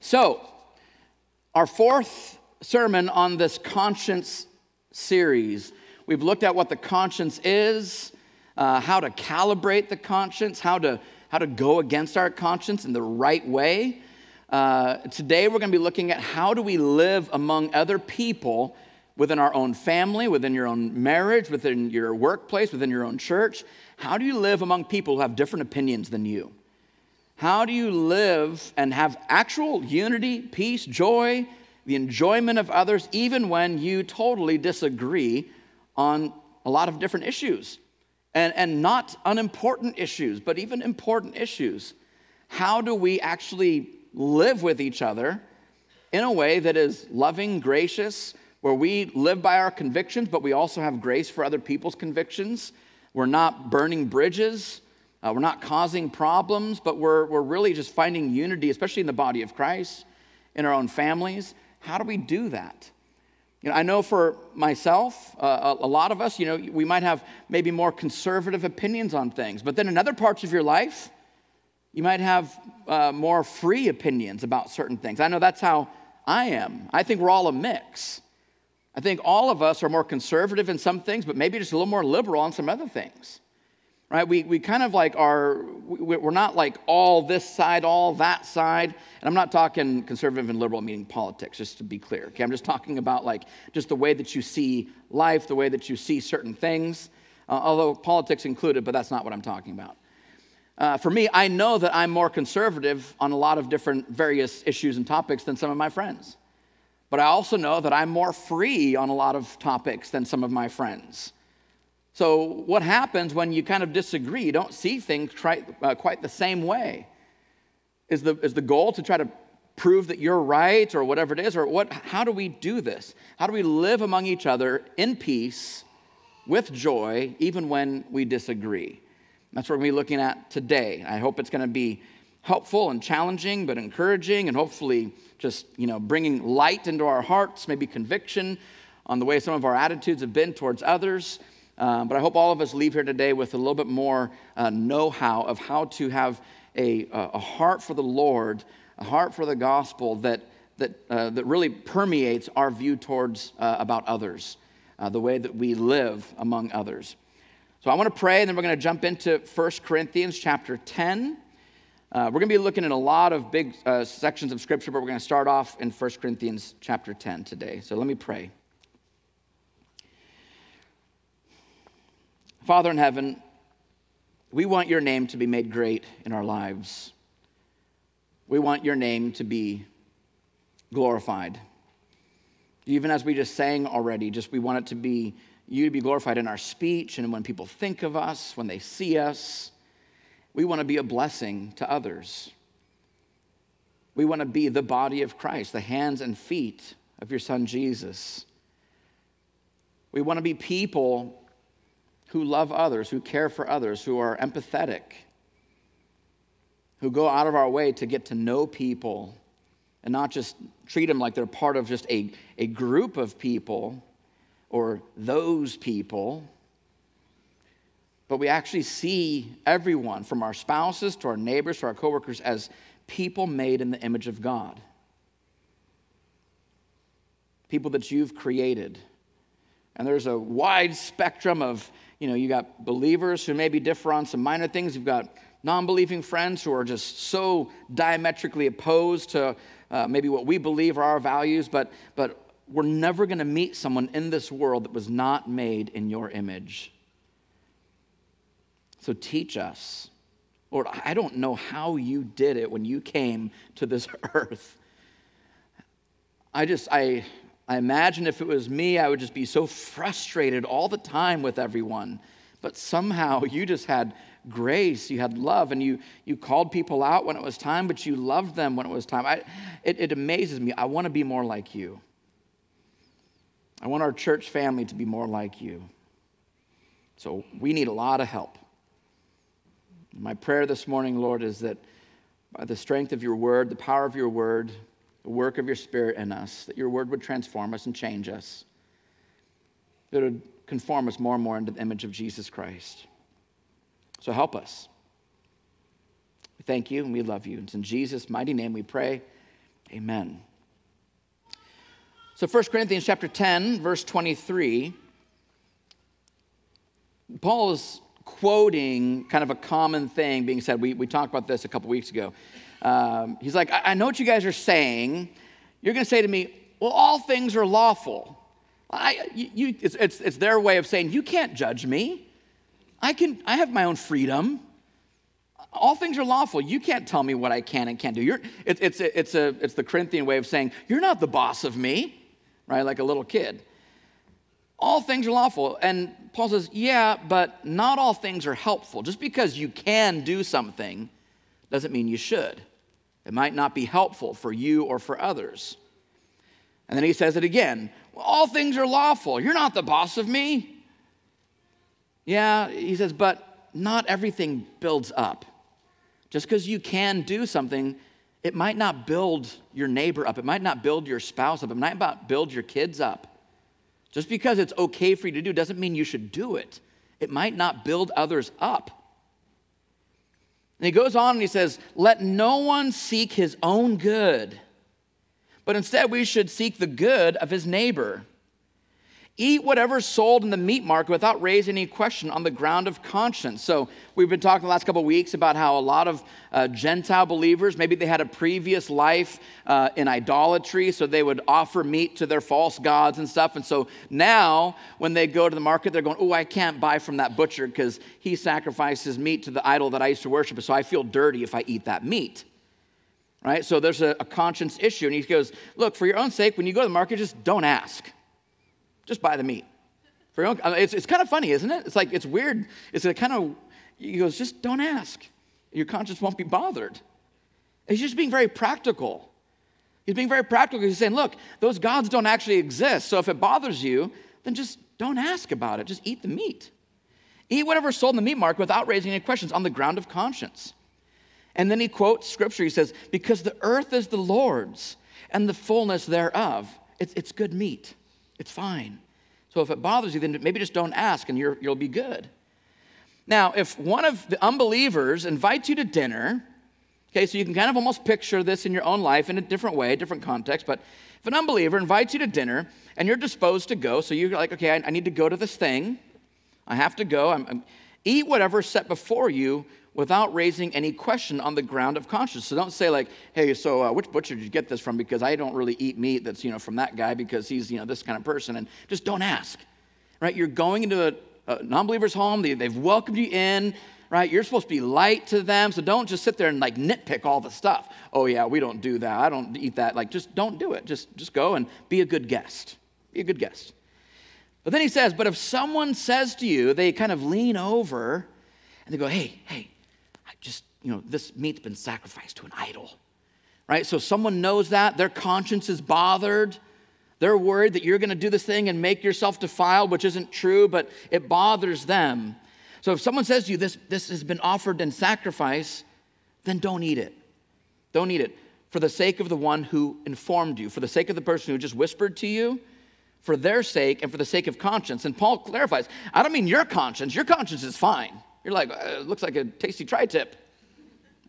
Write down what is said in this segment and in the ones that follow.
So, our fourth sermon on this conscience series, we've looked at what the conscience is, uh, how to calibrate the conscience, how to, how to go against our conscience in the right way. Uh, today, we're going to be looking at how do we live among other people within our own family, within your own marriage, within your workplace, within your own church. How do you live among people who have different opinions than you? How do you live and have actual unity, peace, joy, the enjoyment of others, even when you totally disagree on a lot of different issues? And, and not unimportant issues, but even important issues. How do we actually live with each other in a way that is loving, gracious, where we live by our convictions, but we also have grace for other people's convictions? We're not burning bridges. Uh, we're not causing problems, but we're, we're really just finding unity, especially in the body of Christ, in our own families. How do we do that? You know, I know for myself, uh, a, a, lot of us, you know, we might have maybe more conservative opinions on things, but then in other parts of your life, you might have uh, more free opinions about certain things. I know that's how I am. I think we're all a mix. I think all of us are more conservative in some things, but maybe just a little more liberal on some other things right? We, we kind of like are, we're not like all this side, all that side. And I'm not talking conservative and liberal, meaning politics, just to be clear. Okay, I'm just talking about like just the way that you see life, the way that you see certain things, uh, although politics included, but that's not what I'm talking about. Uh, for me, I know that I'm more conservative on a lot of different various issues and topics than some of my friends. But I also know that I'm more free on a lot of topics than some of my friends. So, what happens when you kind of disagree? You don't see things quite, uh, quite the same way. Is the, is the goal to try to prove that you're right or whatever it is? Or what, how do we do this? How do we live among each other in peace, with joy, even when we disagree? That's what we're be looking at today. I hope it's going to be helpful and challenging, but encouraging, and hopefully just you know bringing light into our hearts, maybe conviction on the way some of our attitudes have been towards others. Um, but I hope all of us leave here today with a little bit more uh, know how of how to have a, a heart for the Lord, a heart for the gospel that, that, uh, that really permeates our view towards uh, about others, uh, the way that we live among others. So I want to pray, and then we're going to jump into 1 Corinthians chapter 10. Uh, we're going to be looking at a lot of big uh, sections of scripture, but we're going to start off in 1 Corinthians chapter 10 today. So let me pray. Father in heaven, we want your name to be made great in our lives. We want your name to be glorified. Even as we just sang already, just we want it to be you to be glorified in our speech and when people think of us, when they see us. We want to be a blessing to others. We want to be the body of Christ, the hands and feet of your son Jesus. We want to be people who love others, who care for others, who are empathetic, who go out of our way to get to know people and not just treat them like they're part of just a, a group of people or those people, but we actually see everyone from our spouses to our neighbors to our coworkers as people made in the image of God. People that you've created. And there's a wide spectrum of you know, you got believers who maybe differ on some minor things. You've got non believing friends who are just so diametrically opposed to uh, maybe what we believe are our values, but, but we're never going to meet someone in this world that was not made in your image. So teach us. Lord, I don't know how you did it when you came to this earth. I just, I, I imagine if it was me, I would just be so frustrated all the time with everyone. But somehow you just had grace, you had love, and you, you called people out when it was time, but you loved them when it was time. I, it, it amazes me. I want to be more like you. I want our church family to be more like you. So we need a lot of help. My prayer this morning, Lord, is that by the strength of your word, the power of your word, the work of your Spirit in us, that your word would transform us and change us, that it would conform us more and more into the image of Jesus Christ. So help us. We thank you and we love you. It's in Jesus' mighty name we pray. Amen. So 1 Corinthians chapter 10, verse 23, Paul is quoting kind of a common thing being said. We, we talked about this a couple weeks ago. Um, he's like, I, I know what you guys are saying. You're going to say to me, well, all things are lawful. I, you, it's, it's, it's their way of saying, you can't judge me. I, can, I have my own freedom. All things are lawful. You can't tell me what I can and can't do. You're, it, it's, it's, a, it's the Corinthian way of saying, You're not the boss of me, right? Like a little kid. All things are lawful. And Paul says, Yeah, but not all things are helpful. Just because you can do something doesn't mean you should. It might not be helpful for you or for others. And then he says it again All things are lawful. You're not the boss of me. Yeah, he says, but not everything builds up. Just because you can do something, it might not build your neighbor up. It might not build your spouse up. It might not build your kids up. Just because it's okay for you to do doesn't mean you should do it. It might not build others up. And he goes on and he says, Let no one seek his own good, but instead we should seek the good of his neighbor. Eat whatever's sold in the meat market without raising any question on the ground of conscience. So, we've been talking the last couple of weeks about how a lot of uh, Gentile believers, maybe they had a previous life uh, in idolatry, so they would offer meat to their false gods and stuff. And so now, when they go to the market, they're going, Oh, I can't buy from that butcher because he sacrifices meat to the idol that I used to worship, so I feel dirty if I eat that meat. Right? So, there's a, a conscience issue. And he goes, Look, for your own sake, when you go to the market, just don't ask. Just buy the meat. For your own, uh, it's, it's kind of funny, isn't it? It's like, it's weird. It's a kind of, he goes, just don't ask. Your conscience won't be bothered. He's just being very practical. He's being very practical. He's saying, look, those gods don't actually exist. So if it bothers you, then just don't ask about it. Just eat the meat. Eat whatever sold in the meat market without raising any questions on the ground of conscience. And then he quotes scripture. He says, Because the earth is the Lord's and the fullness thereof. It's, it's good meat. It's fine. So if it bothers you, then maybe just don't ask and you will be good. Now, if one of the unbelievers invites you to dinner, okay, so you can kind of almost picture this in your own life in a different way, different context, but if an unbeliever invites you to dinner and you're disposed to go, so you're like, okay, I, I need to go to this thing, I have to go, I'm, I'm, eat whatever's set before you without raising any question on the ground of conscience. So don't say like, "Hey, so uh, which butcher did you get this from?" Because I don't really eat meat that's you know from that guy because he's you know this kind of person, and just don't ask. Right? You're going into a, a non-believer's home. They, they've welcomed you in. Right? You're supposed to be light to them, so don't just sit there and like nitpick all the stuff. Oh yeah, we don't do that. I don't eat that. Like just don't do it. Just just go and be a good guest. Be a good guest. But then he says, but if someone says to you, they kind of lean over and they go, hey, hey, just, you know, this meat's been sacrificed to an idol, right? So someone knows that, their conscience is bothered. They're worried that you're going to do this thing and make yourself defiled, which isn't true, but it bothers them. So if someone says to you, this, this has been offered in sacrifice, then don't eat it. Don't eat it for the sake of the one who informed you, for the sake of the person who just whispered to you, for their sake, and for the sake of conscience. And Paul clarifies I don't mean your conscience, your conscience is fine. You're like, uh, it looks like a tasty tri tip.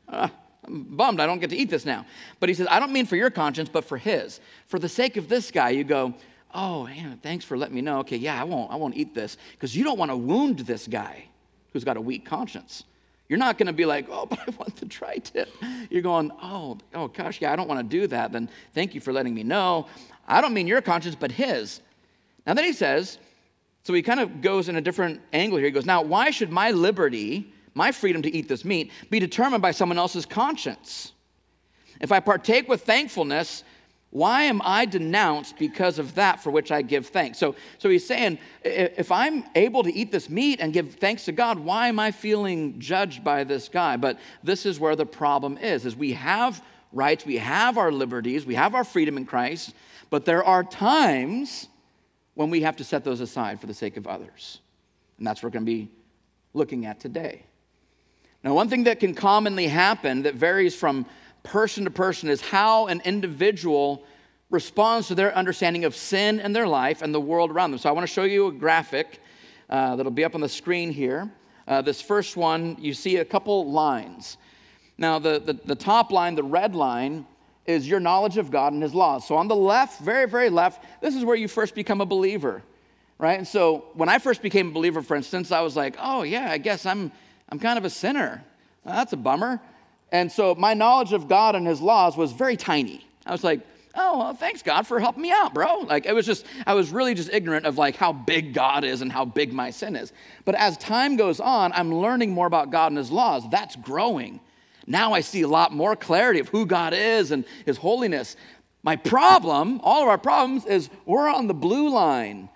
Uh, I'm bummed I don't get to eat this now. But he says, I don't mean for your conscience, but for his. For the sake of this guy, you go, oh, man, thanks for letting me know. Okay, yeah, I won't, I won't eat this. Because you don't want to wound this guy who's got a weak conscience. You're not going to be like, oh, but I want the tri tip. You're going, oh, oh, gosh, yeah, I don't want to do that. Then thank you for letting me know. I don't mean your conscience, but his. Now then he says, so he kind of goes in a different angle here. He goes, Now, why should my liberty, my freedom to eat this meat, be determined by someone else's conscience? If I partake with thankfulness, why am I denounced because of that for which I give thanks? So, so he's saying, if I'm able to eat this meat and give thanks to God, why am I feeling judged by this guy? But this is where the problem is, is we have rights, we have our liberties, we have our freedom in Christ, but there are times when we have to set those aside for the sake of others. And that's what we're going to be looking at today. Now, one thing that can commonly happen that varies from person to person is how an individual responds to their understanding of sin in their life and the world around them. So, I want to show you a graphic uh, that'll be up on the screen here. Uh, this first one, you see a couple lines. Now, the, the, the top line, the red line, is your knowledge of God and His laws. So on the left, very, very left, this is where you first become a believer, right? And so when I first became a believer, for instance, I was like, oh, yeah, I guess I'm, I'm kind of a sinner. Well, that's a bummer. And so my knowledge of God and His laws was very tiny. I was like, oh, well, thanks God for helping me out, bro. Like it was just, I was really just ignorant of like how big God is and how big my sin is. But as time goes on, I'm learning more about God and His laws. That's growing. Now I see a lot more clarity of who God is and His holiness. My problem, all of our problems, is we're on the blue line,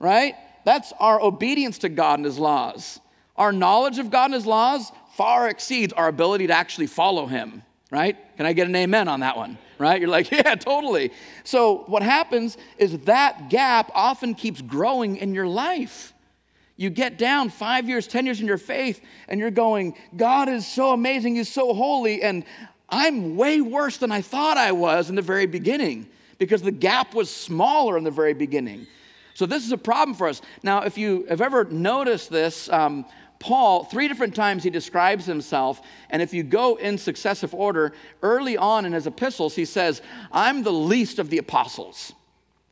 right? That's our obedience to God and His laws. Our knowledge of God and His laws far exceeds our ability to actually follow Him, right? Can I get an amen on that one? Right? You're like, yeah, totally. So, what happens is that gap often keeps growing in your life. You get down five years, 10 years in your faith, and you're going, God is so amazing, He's so holy, and I'm way worse than I thought I was in the very beginning because the gap was smaller in the very beginning. So, this is a problem for us. Now, if you have ever noticed this, um, Paul, three different times he describes himself, and if you go in successive order, early on in his epistles, he says, I'm the least of the apostles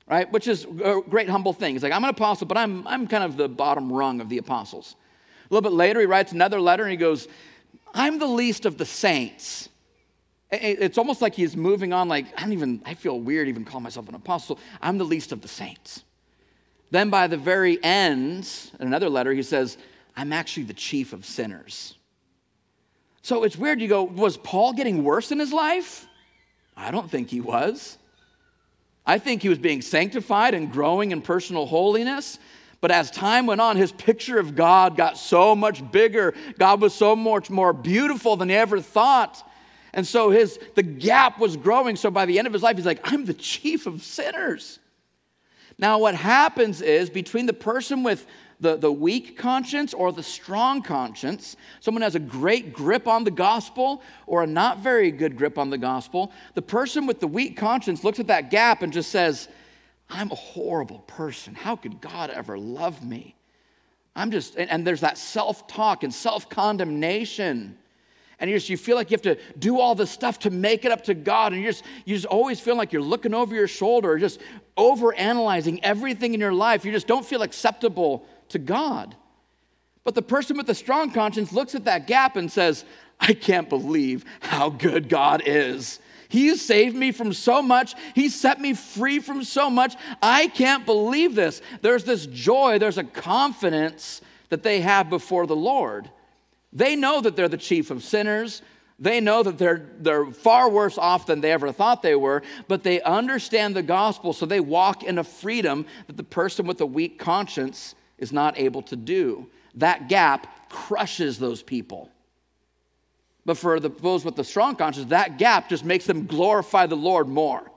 right? Which is a great humble thing. He's like, I'm an apostle, but I'm, I'm kind of the bottom rung of the apostles. A little bit later, he writes another letter and he goes, I'm the least of the saints. It's almost like he's moving on, like, I don't even, I feel weird even calling myself an apostle. I'm the least of the saints. Then by the very end, in another letter, he says, I'm actually the chief of sinners. So it's weird. You go, was Paul getting worse in his life? I don't think he was. I think he was being sanctified and growing in personal holiness. But as time went on, his picture of God got so much bigger. God was so much more beautiful than he ever thought. And so his the gap was growing. So by the end of his life, he's like, I'm the chief of sinners. Now, what happens is between the person with the, the weak conscience or the strong conscience, someone has a great grip on the gospel or a not very good grip on the gospel, the person with the weak conscience looks at that gap and just says, I'm a horrible person. How could God ever love me? I'm just, and, and there's that self talk and self condemnation. And you just you feel like you have to do all this stuff to make it up to God, and you just you just always feel like you're looking over your shoulder, just over analyzing everything in your life. You just don't feel acceptable to God. But the person with a strong conscience looks at that gap and says, I can't believe how good God is. He saved me from so much. He set me free from so much. I can't believe this. There's this joy, there's a confidence that they have before the Lord. They know that they're the chief of sinners. They know that they're, they're far worse off than they ever thought they were, but they understand the gospel, so they walk in a freedom that the person with a weak conscience is not able to do. That gap crushes those people. But for the, those with the strong conscience, that gap just makes them glorify the Lord more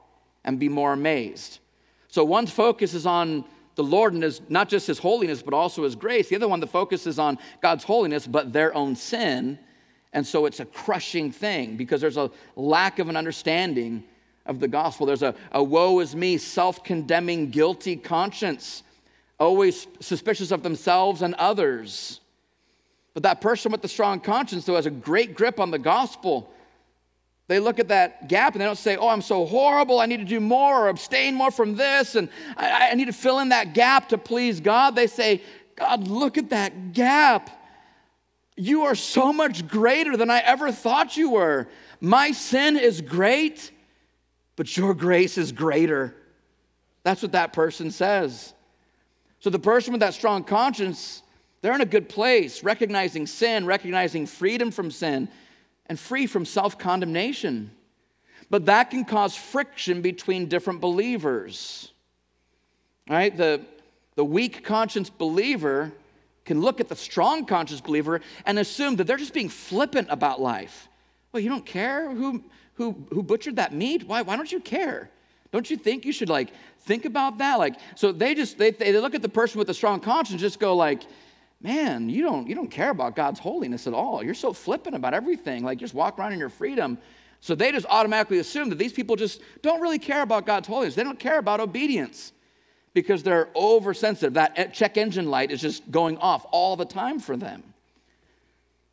and be more amazed. So one's focus is on the Lord and his, not just his holiness, but also his grace. The other one, the focus is on God's holiness, but their own sin. And so it's a crushing thing because there's a lack of an understanding of the gospel. There's a, a woe is me, self condemning, guilty conscience always suspicious of themselves and others. But that person with the strong conscience, though, has a great grip on the gospel. They look at that gap and they don't say, Oh, I'm so horrible. I need to do more or abstain more from this. And I, I need to fill in that gap to please God. They say, God, look at that gap. You are so much greater than I ever thought you were. My sin is great, but your grace is greater. That's what that person says. So the person with that strong conscience, they're in a good place, recognizing sin, recognizing freedom from sin, and free from self condemnation. But that can cause friction between different believers. Right? The, the weak conscience believer can look at the strong conscience believer and assume that they're just being flippant about life. Well, you don't care who, who, who butchered that meat? Why, why don't you care? Don't you think you should like think about that? Like, so they just they, they look at the person with a strong conscience, just go like, man, you don't you don't care about God's holiness at all. You're so flippant about everything. Like, just walk around in your freedom. So they just automatically assume that these people just don't really care about God's holiness. They don't care about obedience because they're oversensitive. That check engine light is just going off all the time for them.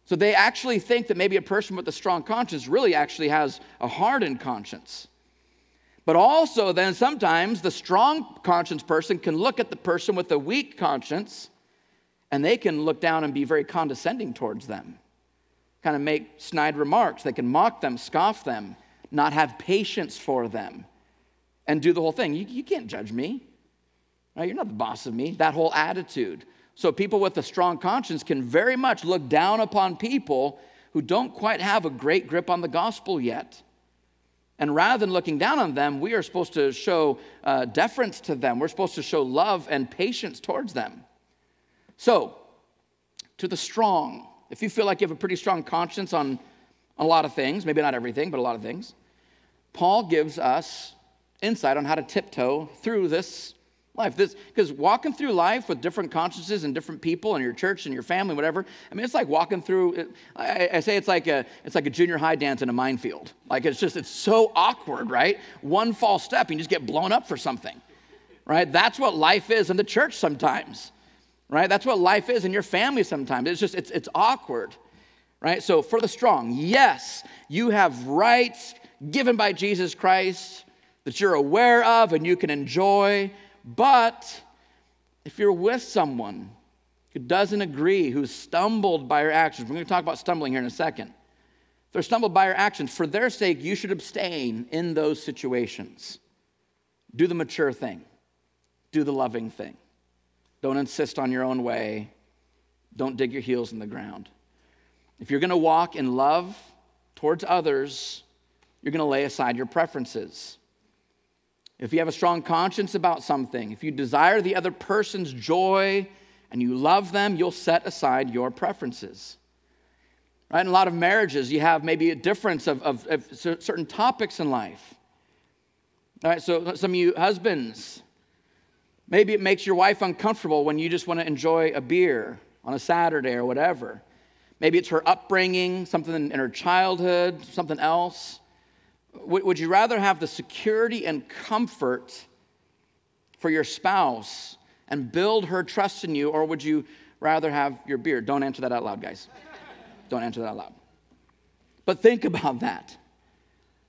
So they actually think that maybe a person with a strong conscience really actually has a hardened conscience. But also, then sometimes the strong conscience person can look at the person with a weak conscience and they can look down and be very condescending towards them, kind of make snide remarks. They can mock them, scoff them, not have patience for them, and do the whole thing. You, you can't judge me. Right? You're not the boss of me. That whole attitude. So, people with a strong conscience can very much look down upon people who don't quite have a great grip on the gospel yet. And rather than looking down on them, we are supposed to show uh, deference to them. We're supposed to show love and patience towards them. So, to the strong, if you feel like you have a pretty strong conscience on a lot of things, maybe not everything, but a lot of things, Paul gives us insight on how to tiptoe through this life. This because walking through life with different consciences and different people and your church and your family, whatever. I mean, it's like walking through. I, I, say it's like a it's like a junior high dance in a minefield. Like it's just it's so awkward, right? One false step, and you just get blown up for something, right? That's what life is in the church sometimes, right? That's what life is in your family sometimes. It's just it's it's awkward, right? So for the strong, yes, you have rights given by Jesus Christ that you're aware of and you can enjoy but if you're with someone who doesn't agree, who's stumbled by your actions, we're going to talk about stumbling here in a second. If they're stumbled by your actions, for their sake, you should abstain in those situations. Do the mature thing, do the loving thing. Don't insist on your own way, don't dig your heels in the ground. If you're going to walk in love towards others, you're going to lay aside your preferences. If you have a strong conscience about something, if you desire the other person's joy and you love them, you'll set aside your preferences. Right? In a lot of marriages, you have maybe a difference of, of, of certain topics in life. All right, so some of you husbands, maybe it makes your wife uncomfortable when you just want to enjoy a beer on a Saturday or whatever. Maybe it's her upbringing, something in her childhood, something else. Would you rather have the security and comfort for your spouse and build her trust in you, or would you rather have your beer? Don't answer that out loud, guys. Don't answer that out loud. But think about that.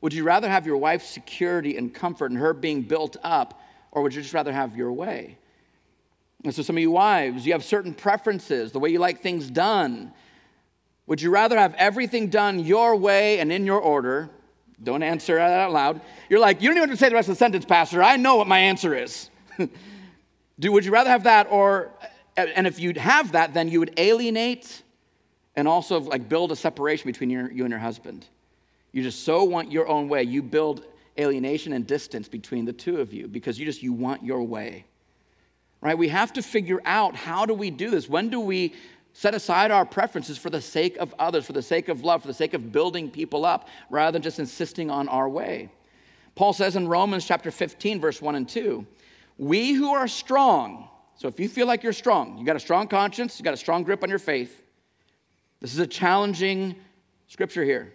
Would you rather have your wife's security and comfort and her being built up, or would you just rather have your way? And so, some of you wives, you have certain preferences, the way you like things done. Would you rather have everything done your way and in your order, don't answer out loud. You're like, you don't even have to say the rest of the sentence, Pastor. I know what my answer is. Do, would you rather have that or, uh, and if you'd have that, then you would alienate and also like build a separation between your, you and your husband. You just so want your own way. You build alienation and distance between the two of you because you just, you want your way. Right? We have to figure out how do we do this? When do we set aside our preferences for the sake of others, for the sake of love, for the sake of building people up, rather than just insisting on our way. Paul says in Romans chapter 15, verse 1 and 2, we who are strong, so if you feel like you're strong, you got a strong conscience, you got a strong grip on your faith, this is a challenging scripture here.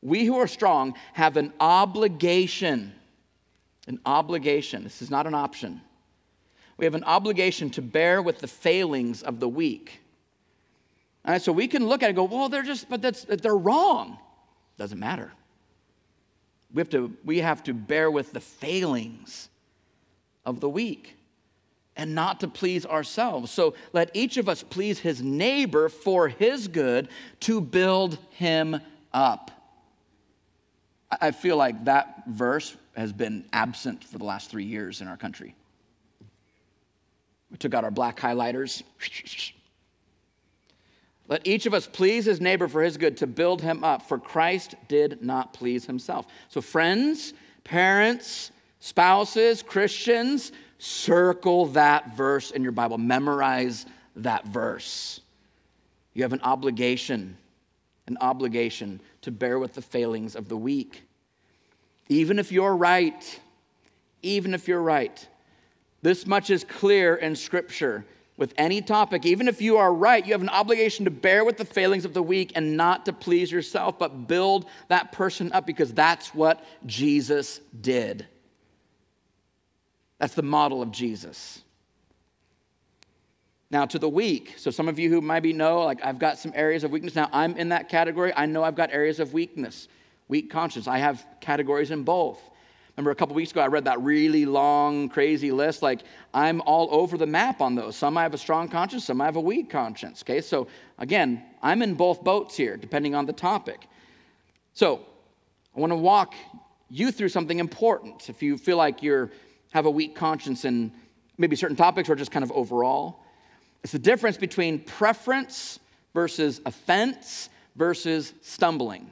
We who are strong have an obligation, an obligation. This is not an option. We have an obligation to bear with the failings of the weak Right, so we can look at it and go, well, they're just, but that's, they're wrong. Doesn't matter. We have, to, we have to bear with the failings of the weak and not to please ourselves. So let each of us please his neighbor for his good to build him up. I feel like that verse has been absent for the last three years in our country. We took out our black highlighters. Let each of us please his neighbor for his good to build him up, for Christ did not please himself. So, friends, parents, spouses, Christians, circle that verse in your Bible. Memorize that verse. You have an obligation, an obligation to bear with the failings of the weak. Even if you're right, even if you're right, this much is clear in Scripture with any topic, even if you are right, you have an obligation to bear with the failings of the weak and not to please yourself, but build that person up because that's what Jesus did. That's the model of Jesus. Now, to the weak, so some of you who maybe know, like, I've got some areas of weakness. Now, I'm in that category. I know I've got areas of weakness, weak conscience. I have categories in both. Remember a couple weeks ago, I read that really long, crazy list. Like, I'm all over the map on those. Some I have a strong conscience, some I have a weak conscience. Okay, so again, I'm in both boats here, depending on the topic. So, I want to walk you through something important. If you feel like you have a weak conscience in maybe certain topics or just kind of overall, it's the difference between preference versus offense versus stumbling.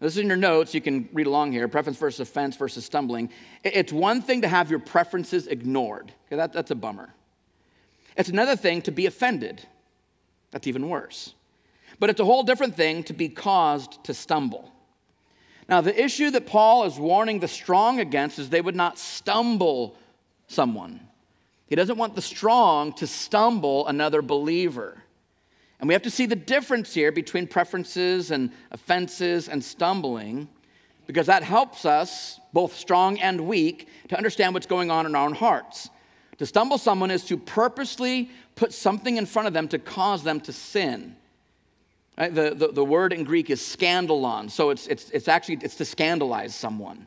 This is in your notes. You can read along here preference versus offense versus stumbling. It's one thing to have your preferences ignored. Okay, that, that's a bummer. It's another thing to be offended. That's even worse. But it's a whole different thing to be caused to stumble. Now, the issue that Paul is warning the strong against is they would not stumble someone. He doesn't want the strong to stumble another believer. And we have to see the difference here between preferences and offenses and stumbling, because that helps us, both strong and weak, to understand what's going on in our own hearts. To stumble someone is to purposely put something in front of them to cause them to sin. Right? The, the, the, word in Greek is scandalon, so it's, it's, it's actually it's to scandalize someone.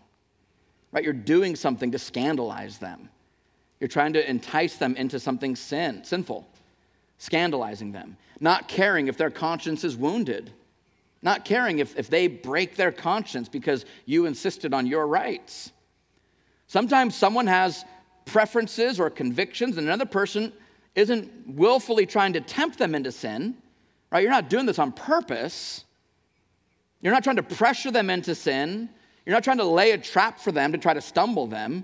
Right? You're doing something to scandalize them. You're trying to entice them into something sin, sinful, scandalizing them not caring if their conscience is wounded, not caring if, if they break their conscience because you insisted on your rights. Sometimes someone has preferences or convictions, and another person isn't willfully trying to tempt them into sin, right? You're not doing this on purpose. You're not trying to pressure them into sin. You're not trying to lay a trap for them to try to stumble them.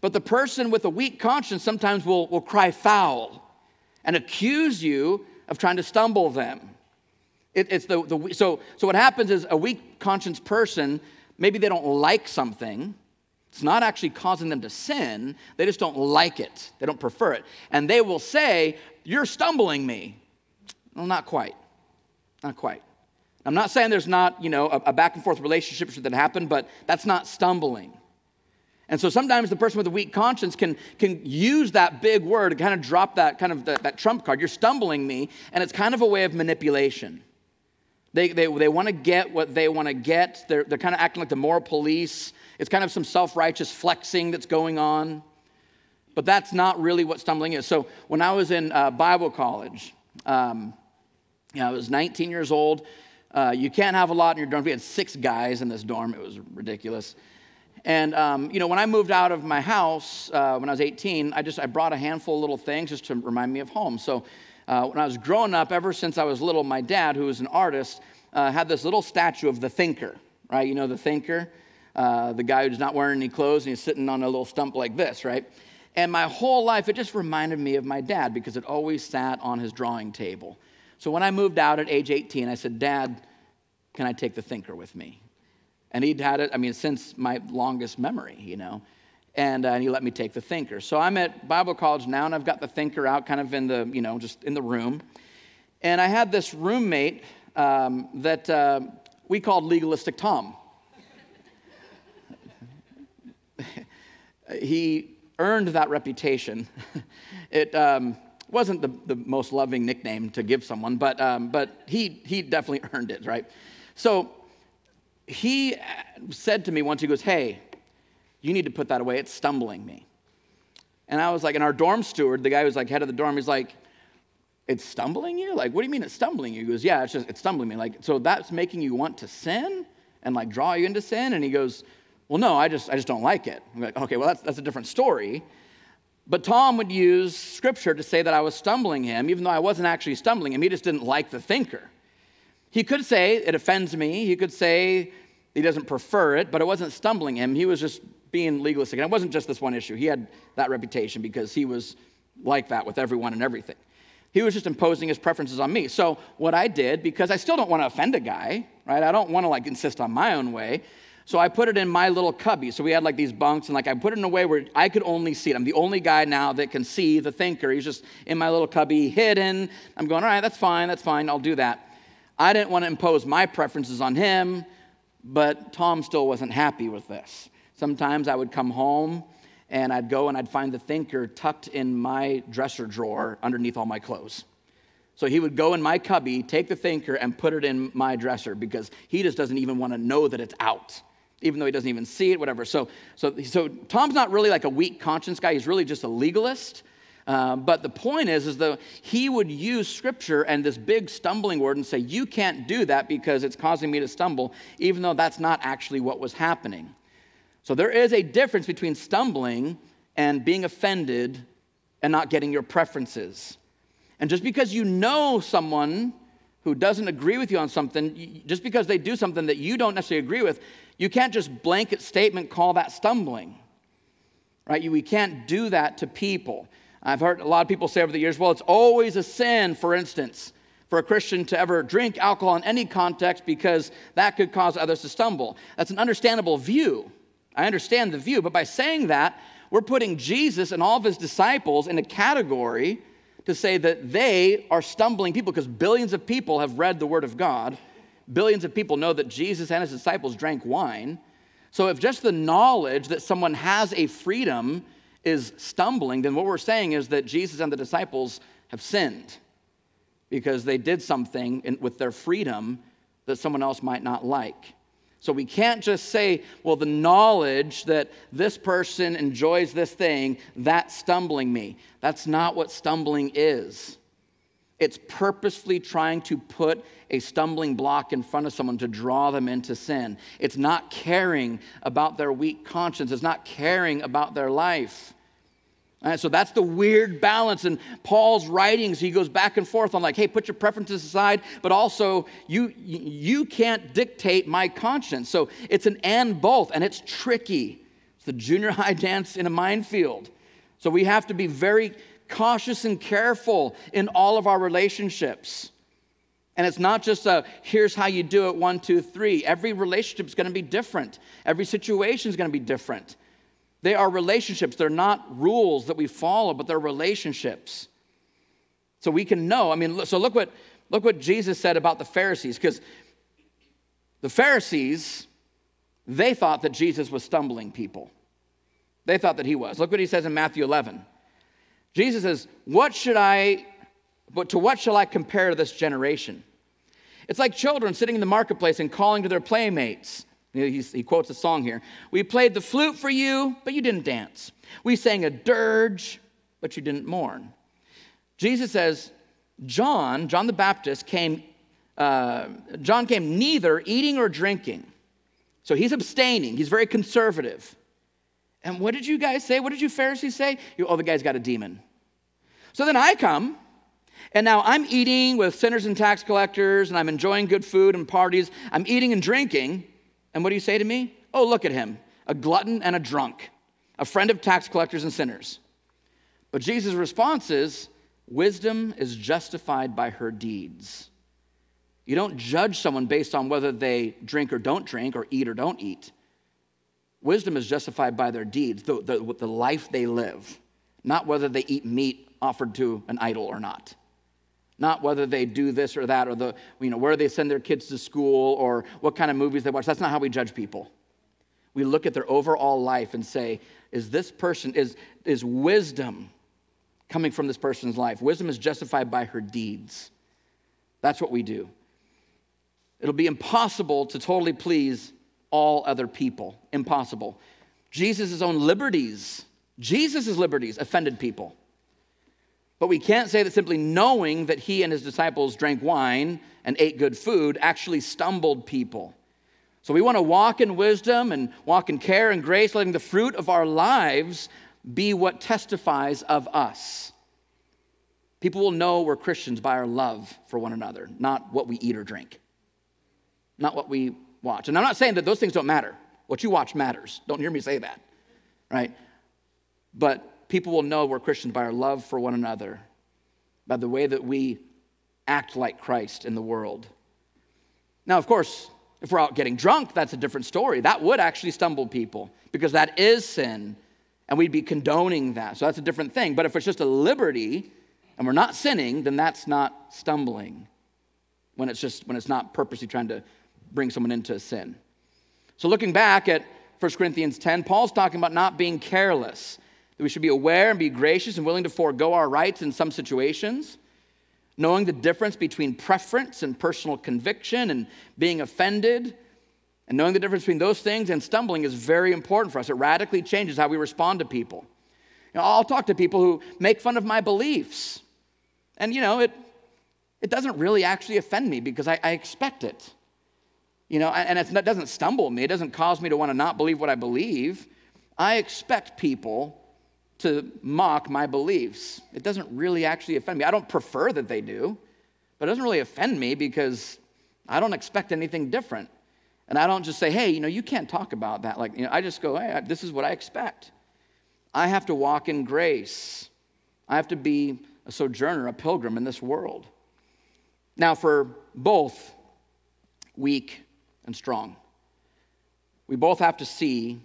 But the person with a weak conscience sometimes will, will cry foul and accuse you of trying to stumble them. It, it's the, the, so, so what happens is a weak conscience person, maybe they don't like something. It's not actually causing them to sin. They just don't like it. They don't prefer it. And they will say, You're stumbling me. Well, not quite. Not quite. I'm not saying there's not, you know, a, a back and forth relationship that happen, but that's not stumbling. And so sometimes the person with a weak conscience can, can use that big word to kind of drop that kind of the, that trump card. You're stumbling me, and it's kind of a way of manipulation. They, they, they want to get what they want to get. They're, they're kind of acting like the moral police. It's kind of some self righteous flexing that's going on. But that's not really what stumbling is. So when I was in uh, Bible college, um, you know, I was 19 years old. Uh, you can't have a lot in your dorm. We had six guys in this dorm. It was ridiculous. And um, you know, when I moved out of my house uh, when I was 18, I just I brought a handful of little things just to remind me of home. So uh, when I was growing up, ever since I was little, my dad, who was an artist, uh, had this little statue of the thinker. Right? You know the thinker, uh, the guy who's not wearing any clothes and he's sitting on a little stump like this, right? And my whole life, it just reminded me of my dad because it always sat on his drawing table. So when I moved out at age 18, I said, Dad, can I take the thinker with me? And he'd had it, I mean, since my longest memory, you know. And, uh, and he let me take the thinker. So I'm at Bible college now, and I've got the thinker out kind of in the, you know, just in the room. And I had this roommate um, that uh, we called Legalistic Tom. he earned that reputation. it um, wasn't the, the most loving nickname to give someone, but, um, but he, he definitely earned it, right? So he uh, said to me once, he goes, Hey, you need to put that away. It's stumbling me. And I was like, and our dorm steward, the guy who's like head of the dorm, he's like, it's stumbling you? Like, what do you mean it's stumbling you? He goes, yeah, it's just, it's stumbling me. Like, so that's making you want to sin and like draw you into sin? And he goes, well, no, I just, I just don't like it. I'm like, okay, well, that's, that's a different story. But Tom would use scripture to say that I was stumbling him, even though I wasn't actually stumbling him. He just didn't like the thinker. He could say, it offends me. He could say, he doesn't prefer it, but it wasn't stumbling him. He was just being legalistic. And it wasn't just this one issue. He had that reputation because he was like that with everyone and everything. He was just imposing his preferences on me. So what I did, because I still don't want to offend a guy, right? I don't want to like insist on my own way. So I put it in my little cubby. So we had like these bunks, and like I put it in a way where I could only see it. I'm the only guy now that can see the thinker. He's just in my little cubby, hidden. I'm going, all right, that's fine, that's fine, I'll do that. I didn't want to impose my preferences on him, but Tom still wasn't happy with this. Sometimes I would come home and I'd go and I'd find the thinker tucked in my dresser drawer underneath all my clothes. So he would go in my cubby, take the thinker, and put it in my dresser because he just doesn't even want to know that it's out. even though he doesn't even see it, whatever. So, so, so Tom's not really like a weak conscience guy. He's really just a legalist. Uh, but the point is, is that he would use scripture and this big stumbling word and say, "You can't do that because it's causing me to stumble," even though that's not actually what was happening. So there is a difference between stumbling and being offended and not getting your preferences. And just because you know someone who doesn't agree with you on something, just because they do something that you don't necessarily agree with, you can't just blanket statement call that stumbling. Right? We can't do that to people. I've heard a lot of people say over the years, well, it's always a sin, for instance, for a Christian to ever drink alcohol in any context because that could cause others to stumble. That's an understandable view. I understand the view, but by saying that, we're putting Jesus and all of his disciples in a category to say that they are stumbling people because billions of people have read the Word of God. Billions of people know that Jesus and his disciples drank wine. So if just the knowledge that someone has a freedom is stumbling, then what we're saying is that Jesus and the disciples have sinned because they did something in, with their freedom that someone else might not like. So we can't just say, well, the knowledge that this person enjoys this thing, that's stumbling me. That's not what stumbling is. It's purposefully trying to put a stumbling block in front of someone to draw them into sin. It's not caring about their weak conscience, it's not caring about their life. And so that's the weird balance in Paul's writings. He goes back and forth on like, hey, put your preferences aside, but also you you can't dictate my conscience. So it's an and both, and it's tricky. It's the junior high dance in a minefield. So we have to be very cautious and careful in all of our relationships. And it's not just a here's how you do it, one, two, three. Every relationship is going to be different. Every situation is going to be different. They are relationships. They're not rules that we follow, but they're relationships. So we can know. I mean, so look what, look what Jesus said about the Pharisees, because the Pharisees, they thought that Jesus was stumbling people. They thought that he was. Look what he says in Matthew 11. Jesus says, What should I, but to what shall I compare this generation? It's like children sitting in the marketplace and calling to their playmates. He quotes a song here. We played the flute for you, but you didn't dance. We sang a dirge, but you didn't mourn. Jesus says, John, John the Baptist, came, uh, John came neither eating or drinking. So he's abstaining, he's very conservative. And what did you guys say? What did you Pharisees say? oh, the guy's got a demon. So then I come, and now I'm eating with sinners and tax collectors, and I'm enjoying good food and parties. I'm eating and drinking. And what do you say to me? Oh, look at him, a glutton and a drunk, a friend of tax collectors and sinners. But Jesus' response is wisdom is justified by her deeds. You don't judge someone based on whether they drink or don't drink, or eat or don't eat. Wisdom is justified by their deeds, the, the, the life they live, not whether they eat meat offered to an idol or not not whether they do this or that or the you know where they send their kids to school or what kind of movies they watch. That's not how we judge people. We look at their overall life and say is this person is is wisdom coming from this person's life? Wisdom is justified by her deeds. That's what we do. It'll be impossible to totally please all other people. Impossible. Jesus' own liberties jesus' liberties offended people but we can't say that simply knowing that he and his disciples drank wine and ate good food actually stumbled people. So we want to walk in wisdom and walk in care and grace, letting the fruit of our lives be what testifies of us. People will know we're Christians by our love for one another, not what we eat or drink, not what we watch. And I'm not saying that those things don't matter. What you watch matters. Don't hear me say that, right? But people will know we're Christians by our love for one another, by the way that we act like Christ in the world. Now, of course, if we're out getting drunk, that's a different story. That would actually stumble people because that is sin, and we'd be condoning that. So that's a different thing. But if it's just a liberty and we're not sinning, then that's not stumbling when it's just when it's not purposely trying to bring someone into sin. So looking back at 1 Corinthians 10, Paul's talking about not being careless that we should be aware and be gracious and willing to forego our rights in some situations, knowing the difference between preference and personal conviction and being offended. And knowing the difference between those things and stumbling is very important for us. It radically changes how we respond to people. You know, I'll talk to people who make fun of my beliefs. And, you know, it, it doesn't really actually offend me because I, I expect it. You know, and it doesn't stumble me, it doesn't cause me to want to not believe what I believe. I expect people to mock my beliefs. It doesn't really actually offend me. I don't prefer that they do, but it doesn't really offend me because I don't expect anything different. And I don't just say, hey, you know, you can't talk about that. Like, you know, I just go, hey, this is what I expect. I have to walk in grace. I have to be a sojourner, a pilgrim in this world. Now, for both weak and strong, we both have to see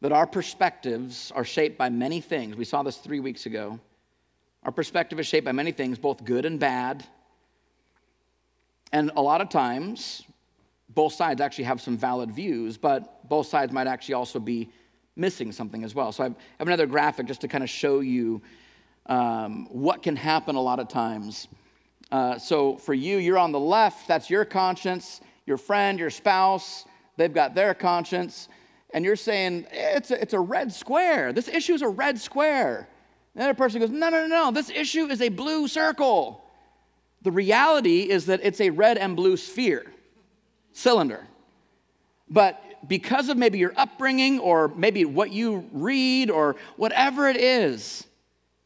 that our perspectives are shaped by many things. We saw this three weeks ago. Our perspective is shaped by many things, both good and bad. And a lot of times, both sides actually have some valid views, but both sides might actually also be missing something as well. So I have another graphic just to kind of show you um, what can happen a lot of times. Uh, so for you, you're on the left, that's your conscience. Your friend, your spouse, they've got their conscience. And you're saying, it's a, it's a red square. This issue is a red square. The other person goes, no, no, no, no. This issue is a blue circle. The reality is that it's a red and blue sphere, cylinder. But because of maybe your upbringing or maybe what you read or whatever it is,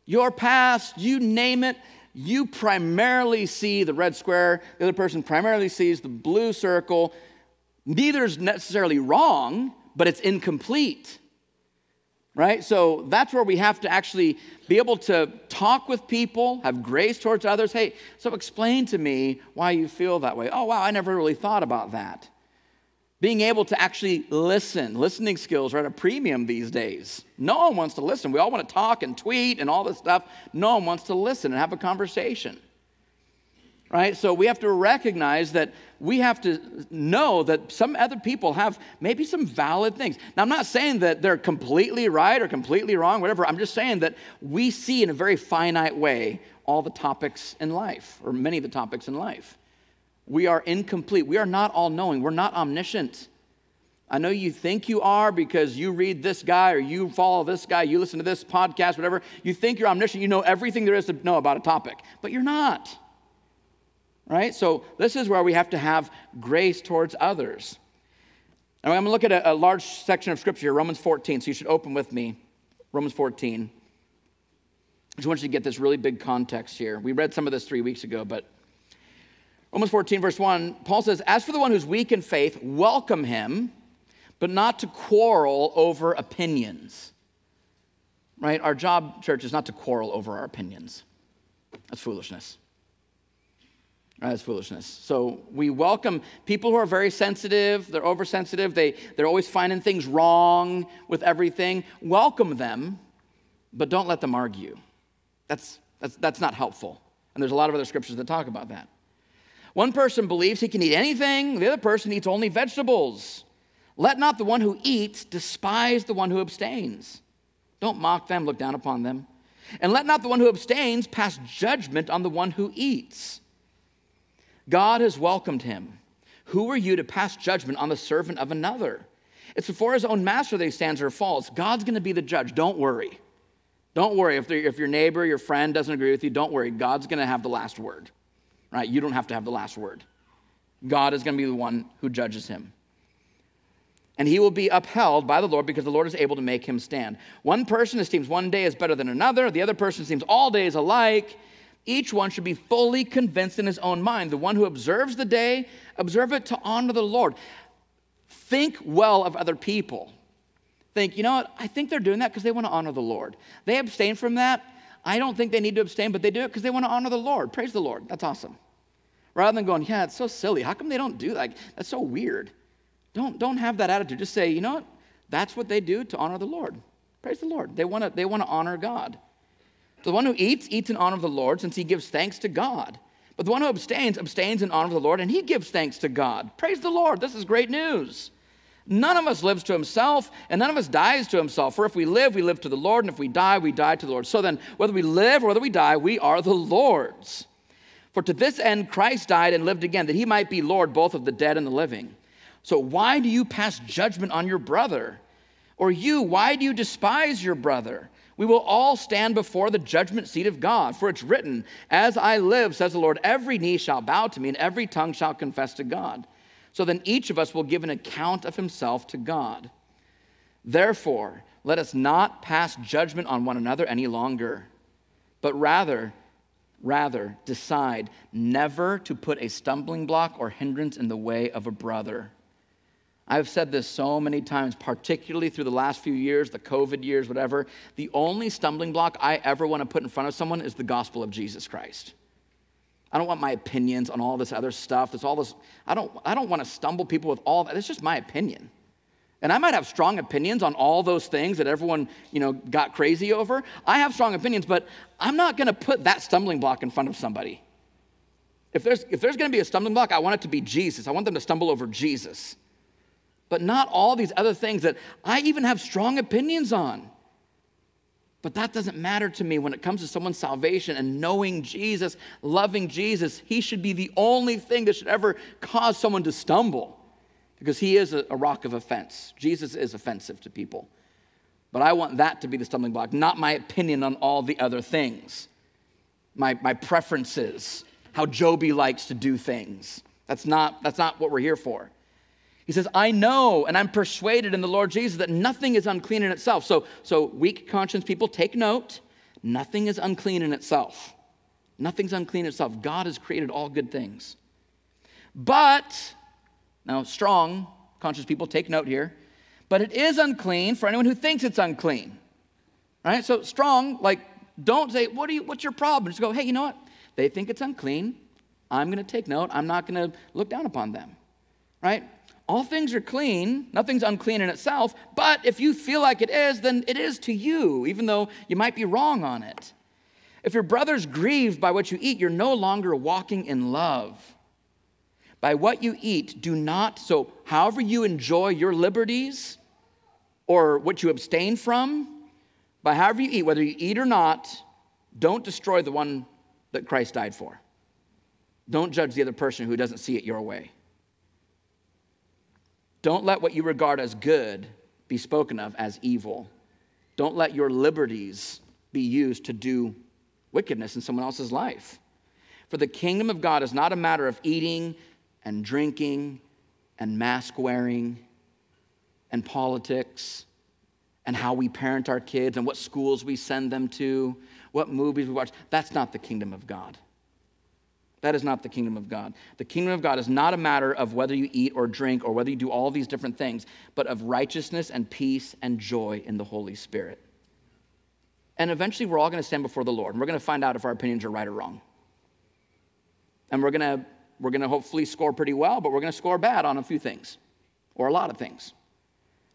your past, you name it, you primarily see the red square, the other person primarily sees the blue circle. Neither is necessarily wrong, but it's incomplete right? So that's where we have to actually be able to talk with people, have grace towards others. Hey, so explain to me why you feel that way. Oh, wow, I never really thought about that. Being able to actually listen, listening skills are at a premium these days. No one wants to listen. We all want to talk and tweet and all this stuff. No one wants to listen and have a conversation right? So we have to recognize that we have to know that some other people have maybe some valid things. Now, I'm not saying that they're completely right or completely wrong, whatever. I'm just saying that we see in a very finite way all the topics in life, or many of the topics in life. We are incomplete. We are not all knowing. We're not omniscient. I know you think you are because you read this guy or you follow this guy, you listen to this podcast, whatever. You think you're omniscient, you know everything there is to know about a topic, but you're not right? So this is where we have to have grace towards others. And I'm going to look at a, a large section of scripture Romans 14. So you should open with me, Romans 14. I just want you to get this really big context here. We read some of this three weeks ago, but Romans 14, verse 1, Paul says, As for the one who's weak in faith, welcome him, but not to quarrel over opinions. Right? Our job, church, is not to quarrel over our opinions. That's foolishness. That's foolishness. So we welcome people who are very sensitive, they're oversensitive, they, they're always finding things wrong with everything. Welcome them, but don't let them argue. That's, that's, that's not helpful. And there's a lot of other scriptures that talk about that. One person believes he can eat anything, the other person eats only vegetables. Let not the one who eats despise the one who abstains. Don't mock them, look down upon them. And let not the one who abstains pass judgment on the one who eats. God has welcomed him. Who are you to pass judgment on the servant of another? It's before his own master that he stands or falls. God's going to be the judge. Don't worry. Don't worry. If, if your neighbor, your friend doesn't agree with you, don't worry. God's going to have the last word, right? You don't have to have the last word. God is going to be the one who judges him. And he will be upheld by the Lord because the Lord is able to make him stand. One person esteems one day as better than another, the other person esteems all days alike. Each one should be fully convinced in his own mind. The one who observes the day, observe it to honor the Lord. Think well of other people. Think, you know what? I think they're doing that because they want to honor the Lord. They abstain from that. I don't think they need to abstain, but they do it because they want to honor the Lord. Praise the Lord. That's awesome. Rather than going, yeah, it's so silly. How come they don't do that? That's so weird. Don't, don't have that attitude. Just say, you know what? That's what they do to honor the Lord. Praise the Lord. They want to, they want to honor God. The one who eats, eats in honor of the Lord, since he gives thanks to God. But the one who abstains, abstains in honor of the Lord, and he gives thanks to God. Praise the Lord. This is great news. None of us lives to himself, and none of us dies to himself. For if we live, we live to the Lord, and if we die, we die to the Lord. So then, whether we live or whether we die, we are the Lord's. For to this end Christ died and lived again, that he might be Lord both of the dead and the living. So why do you pass judgment on your brother? Or you, why do you despise your brother? We will all stand before the judgment seat of God, for it's written, As I live, says the Lord, every knee shall bow to me, and every tongue shall confess to God. So then each of us will give an account of himself to God. Therefore, let us not pass judgment on one another any longer, but rather, rather decide never to put a stumbling block or hindrance in the way of a brother. I've said this so many times, particularly through the last few years, the COVID years, whatever. The only stumbling block I ever want to put in front of someone is the gospel of Jesus Christ. I don't want my opinions on all this other stuff. There's all this. I don't. I don't want to stumble people with all that. It's just my opinion. And I might have strong opinions on all those things that everyone, you know, got crazy over. I have strong opinions, but I'm not going to put that stumbling block in front of somebody. If there's if there's going to be a stumbling block, I want it to be Jesus. I want them to stumble over Jesus. But not all these other things that I even have strong opinions on. But that doesn't matter to me when it comes to someone's salvation and knowing Jesus, loving Jesus. He should be the only thing that should ever cause someone to stumble because he is a, rock of offense. Jesus is offensive to people. But I want that to be the stumbling block, not my opinion on all the other things, my, my preferences, how Jobey likes to do things. That's not, that's not what we're here for. He says, I know and I'm persuaded in the Lord Jesus that nothing is unclean in itself. So, so weak conscience people, take note. Nothing is unclean in itself. Nothing's unclean in itself. God has created all good things. But, now strong conscious people, take note here. But it is unclean for anyone who thinks it's unclean. Right? So strong, like, don't say, what are you, what's your problem? Just go, hey, you know what? They think it's unclean. I'm going to take note. I'm not going to look down upon them. Right? All things are clean, nothing's unclean in itself, but if you feel like it is, then it is to you, even though you might be wrong on it. If your brother's grieved by what you eat, you're no longer walking in love. By what you eat, do not, so however you enjoy your liberties or what you abstain from, by however you eat, whether you eat or not, don't destroy the one that Christ died for. Don't judge the other person who doesn't see it your way. Don't let what you regard as good be spoken of as evil. Don't let your liberties be used to do wickedness in someone else's life. For the kingdom of God is not a matter of eating and drinking and mask wearing and politics and how we parent our kids and what schools we send them to, what movies we watch. That's not the kingdom of God. That is not the kingdom of God. The kingdom of God is not a matter of whether you eat or drink or whether you do all these different things, but of righteousness and peace and joy in the Holy Spirit. And eventually, we're all going to stand before the Lord, and we're going to find out if our opinions are right or wrong. And we're going to, we're going to hopefully score pretty well, but we're going to score bad on a few things or a lot of things.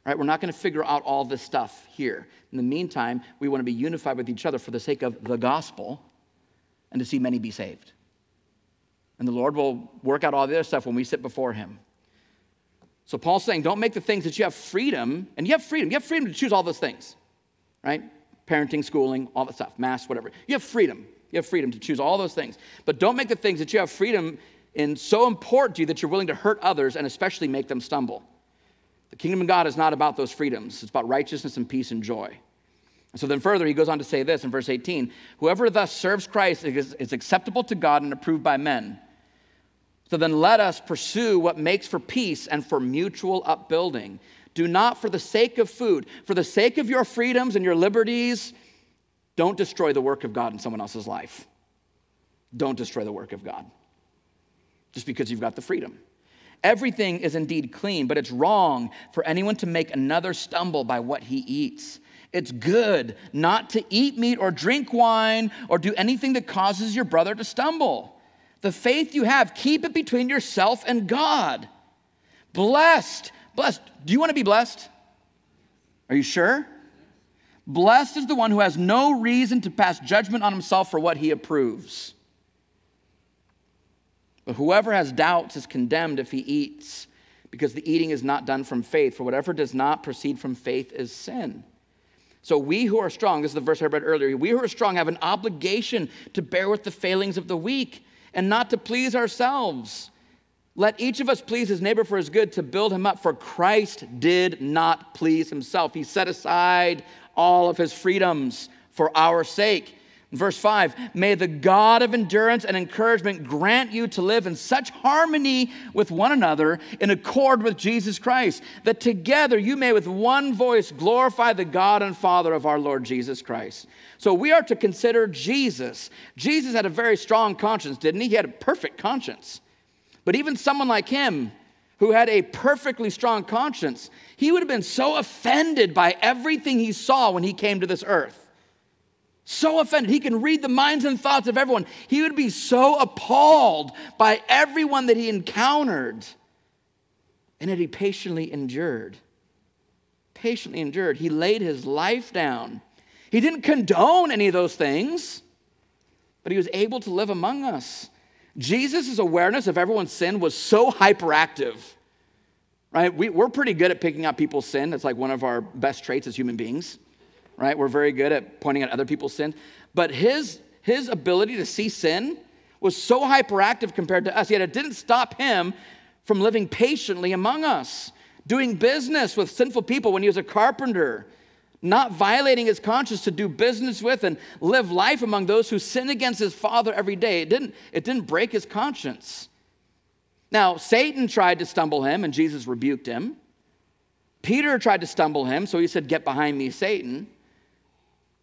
Right? We're not going to figure out all this stuff here. In the meantime, we want to be unified with each other for the sake of the gospel and to see many be saved. And the Lord will work out all the other stuff when we sit before Him. So Paul's saying, don't make the things that you have freedom, and you have freedom. You have freedom to choose all those things, right? Parenting, schooling, all that stuff, mass, whatever. You have freedom. You have freedom to choose all those things. But don't make the things that you have freedom in so important to you that you're willing to hurt others and especially make them stumble. The kingdom of God is not about those freedoms, it's about righteousness and peace and joy. So then further, he goes on to say this in verse 18 Whoever thus serves Christ is, is acceptable to God and approved by men. So then let us pursue what makes for peace and for mutual upbuilding. Do not for the sake of food, for the sake of your freedoms and your liberties, don't destroy the work of God in someone else's life. Don't destroy the work of God just because you've got the freedom. Everything is indeed clean, but it's wrong for anyone to make another stumble by what he eats. It's good not to eat meat or drink wine or do anything that causes your brother to stumble. The faith you have, keep it between yourself and God. Blessed, blessed. Do you want to be blessed? Are you sure? Blessed is the one who has no reason to pass judgment on himself for what he approves. But whoever has doubts is condemned if he eats, because the eating is not done from faith. For whatever does not proceed from faith is sin. So we who are strong, this is the verse I read earlier, we who are strong have an obligation to bear with the failings of the weak and not to please ourselves. Let each of us please his neighbor for his good to build him up, for Christ did not please himself. He set aside all of his freedoms for our sake. Verse 5 May the God of endurance and encouragement grant you to live in such harmony with one another in accord with Jesus Christ, that together you may with one voice glorify the God and Father of our Lord Jesus Christ. So we are to consider Jesus. Jesus had a very strong conscience, didn't he? He had a perfect conscience. But even someone like him, who had a perfectly strong conscience, he would have been so offended by everything he saw when he came to this earth. So offended. He can read the minds and thoughts of everyone. He would be so appalled by everyone that he encountered. And yet he patiently endured. Patiently endured. He laid his life down. He didn't condone any of those things, but he was able to live among us. Jesus' awareness of everyone's sin was so hyperactive, right? We, we're pretty good at picking out people's sin. It's like one of our best traits as human beings, right? We're very good at pointing out other people's sin. But his, his ability to see sin was so hyperactive compared to us, yet it didn't stop him from living patiently among us, doing business with sinful people when he was a carpenter not violating his conscience to do business with and live life among those who sin against his father every day. It didn't, it didn't break his conscience. Now, Satan tried to stumble him, and Jesus rebuked him. Peter tried to stumble him, so he said, Get behind me, Satan.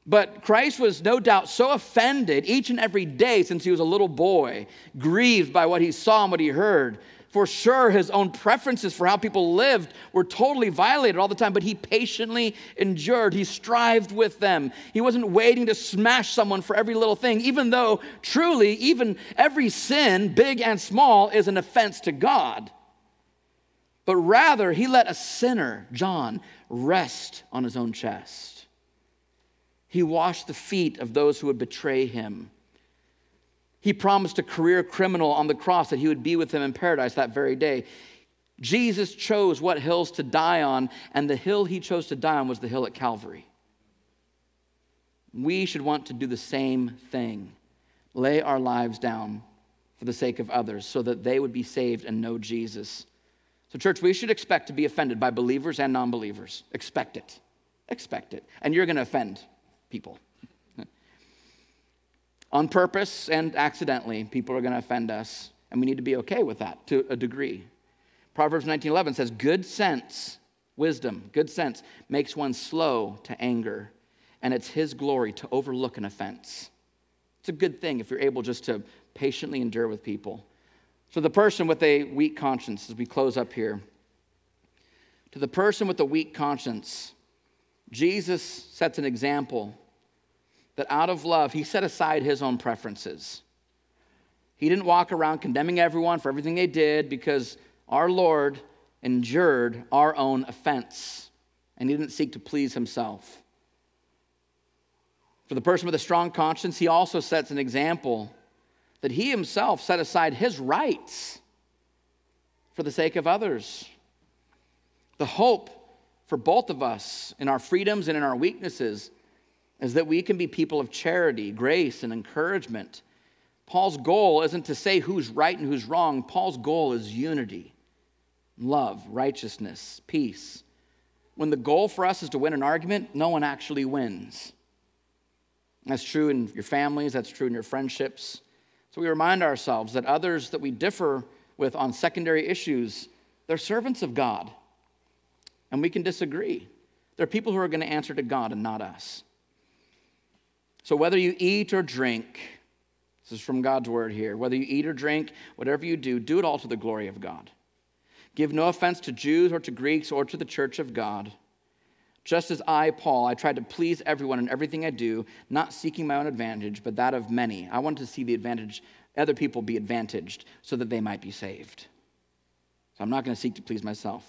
But Christ was no doubt so offended each and every day since he was a little boy, grieved by what he saw and what he heard, for sure, his own preferences for how people lived were totally violated all the time, but he patiently endured. He strived with them. He wasn't waiting to smash someone for every little thing, even though truly, even every sin, big and small, is an offense to God. But rather, he let a sinner, John, rest on his own chest. He washed the feet of those who would betray him. He promised a career criminal on the cross that he would be with him in paradise that very day. Jesus chose what hills to die on, and the hill he chose to die on was the hill at Calvary. We should want to do the same thing lay our lives down for the sake of others so that they would be saved and know Jesus. So, church, we should expect to be offended by believers and non believers. Expect it. Expect it. And you're going to offend people on purpose and accidentally, people are going to offend us, and we need to be okay with that to a degree. Proverbs 19:11 says, "Good sense, wisdom, good sense makes one slow to anger, and it's his glory to overlook an offense." It's a good thing if you're able just to patiently endure with people. So the person with a weak conscience, as we close up here, to the person with a weak conscience, Jesus sets an example that out of love, he set aside his own preferences. He didn't walk around condemning everyone for everything they did because our Lord endured our own offense and he didn't seek to please himself. For the person with a strong conscience, he also sets an example that he himself set aside his rights for the sake of others. The hope for both of us in our freedoms and in our weaknesses is that we can be people of charity, grace, and encouragement. Paul's goal isn't to say who's right and who's wrong. Paul's goal is unity, love, righteousness, peace. When the goal for us is to win an argument, no one actually wins. That's true in your families, that's true in your friendships. So we remind ourselves that others that we differ with on secondary issues, they're servants of God. And we can disagree. They're people who are going to answer to God and not us. So, whether you eat or drink, this is from God's word here, whether you eat or drink, whatever you do, do it all to the glory of God. Give no offense to Jews or to Greeks or to the church of God. Just as I, Paul, I tried to please everyone in everything I do, not seeking my own advantage, but that of many. I want to see the advantage, other people be advantaged so that they might be saved. So I'm not going to seek to please myself.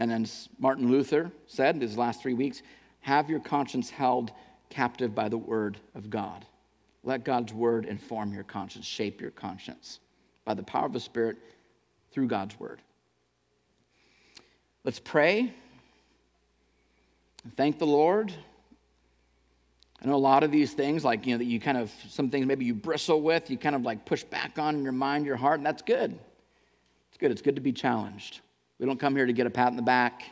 And then Martin Luther said in his last three weeks have your conscience held captive by the word of God. Let God's word inform your conscience, shape your conscience by the power of the Spirit through God's word. Let's pray. And thank the Lord. I know a lot of these things, like, you know, that you kind of, some things maybe you bristle with, you kind of like push back on in your mind, your heart, and that's good. It's good. It's good to be challenged. We don't come here to get a pat in the back,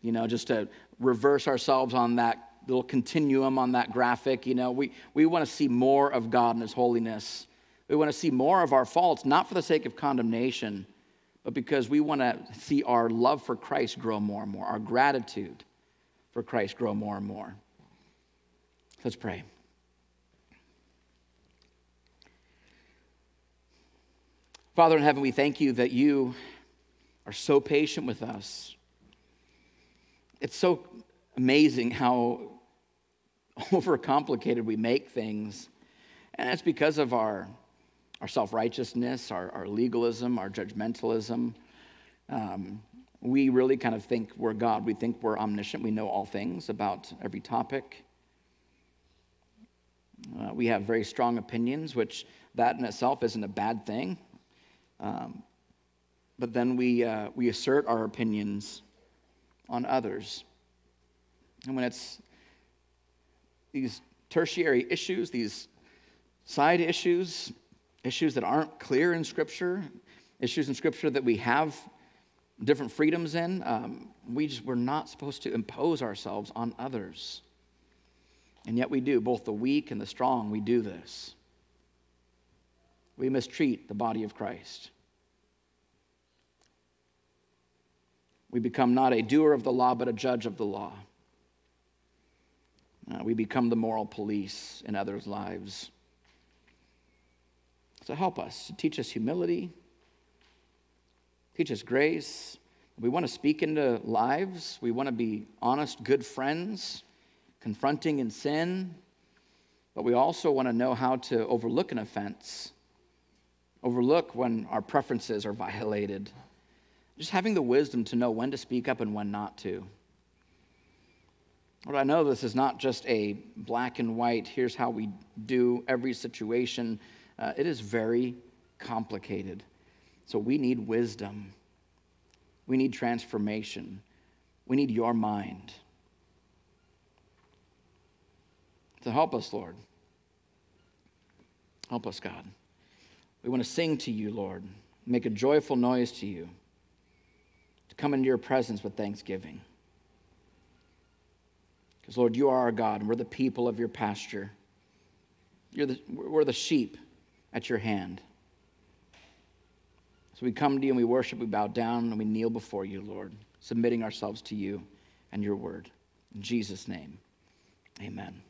you know, just to reverse ourselves on that little continuum on that graphic. You know, we, we want to see more of God and His holiness. We want to see more of our faults, not for the sake of condemnation, but because we want to see our love for Christ grow more and more, our gratitude for Christ grow more and more. Let's pray. Father in heaven, we thank you that you are so patient with us. It's so amazing how overcomplicated we make things. And that's because of our, our self righteousness, our, our legalism, our judgmentalism. Um, we really kind of think we're God. We think we're omniscient. We know all things about every topic. Uh, we have very strong opinions, which that in itself isn't a bad thing. Um, but then we, uh, we assert our opinions on others. And when it's these tertiary issues, these side issues, issues that aren't clear in Scripture, issues in Scripture that we have different freedoms in, um, we just, we're not supposed to impose ourselves on others. And yet we do, both the weak and the strong, we do this. We mistreat the body of Christ. We become not a doer of the law, but a judge of the law. Uh, we become the moral police in others' lives. So help us, to teach us humility, teach us grace. We want to speak into lives, we want to be honest, good friends, confronting in sin, but we also want to know how to overlook an offense, overlook when our preferences are violated. Just having the wisdom to know when to speak up and when not to. But I know this is not just a black and white, here's how we do every situation. Uh, it is very complicated. So we need wisdom. We need transformation. We need your mind. to help us, Lord. Help us, God. We want to sing to you, Lord, make a joyful noise to you, to come into your presence with thanksgiving. Because, Lord, you are our God, and we're the people of your pasture. You're the, we're the sheep at your hand. So we come to you and we worship, we bow down, and we kneel before you, Lord, submitting ourselves to you and your word. In Jesus' name, amen.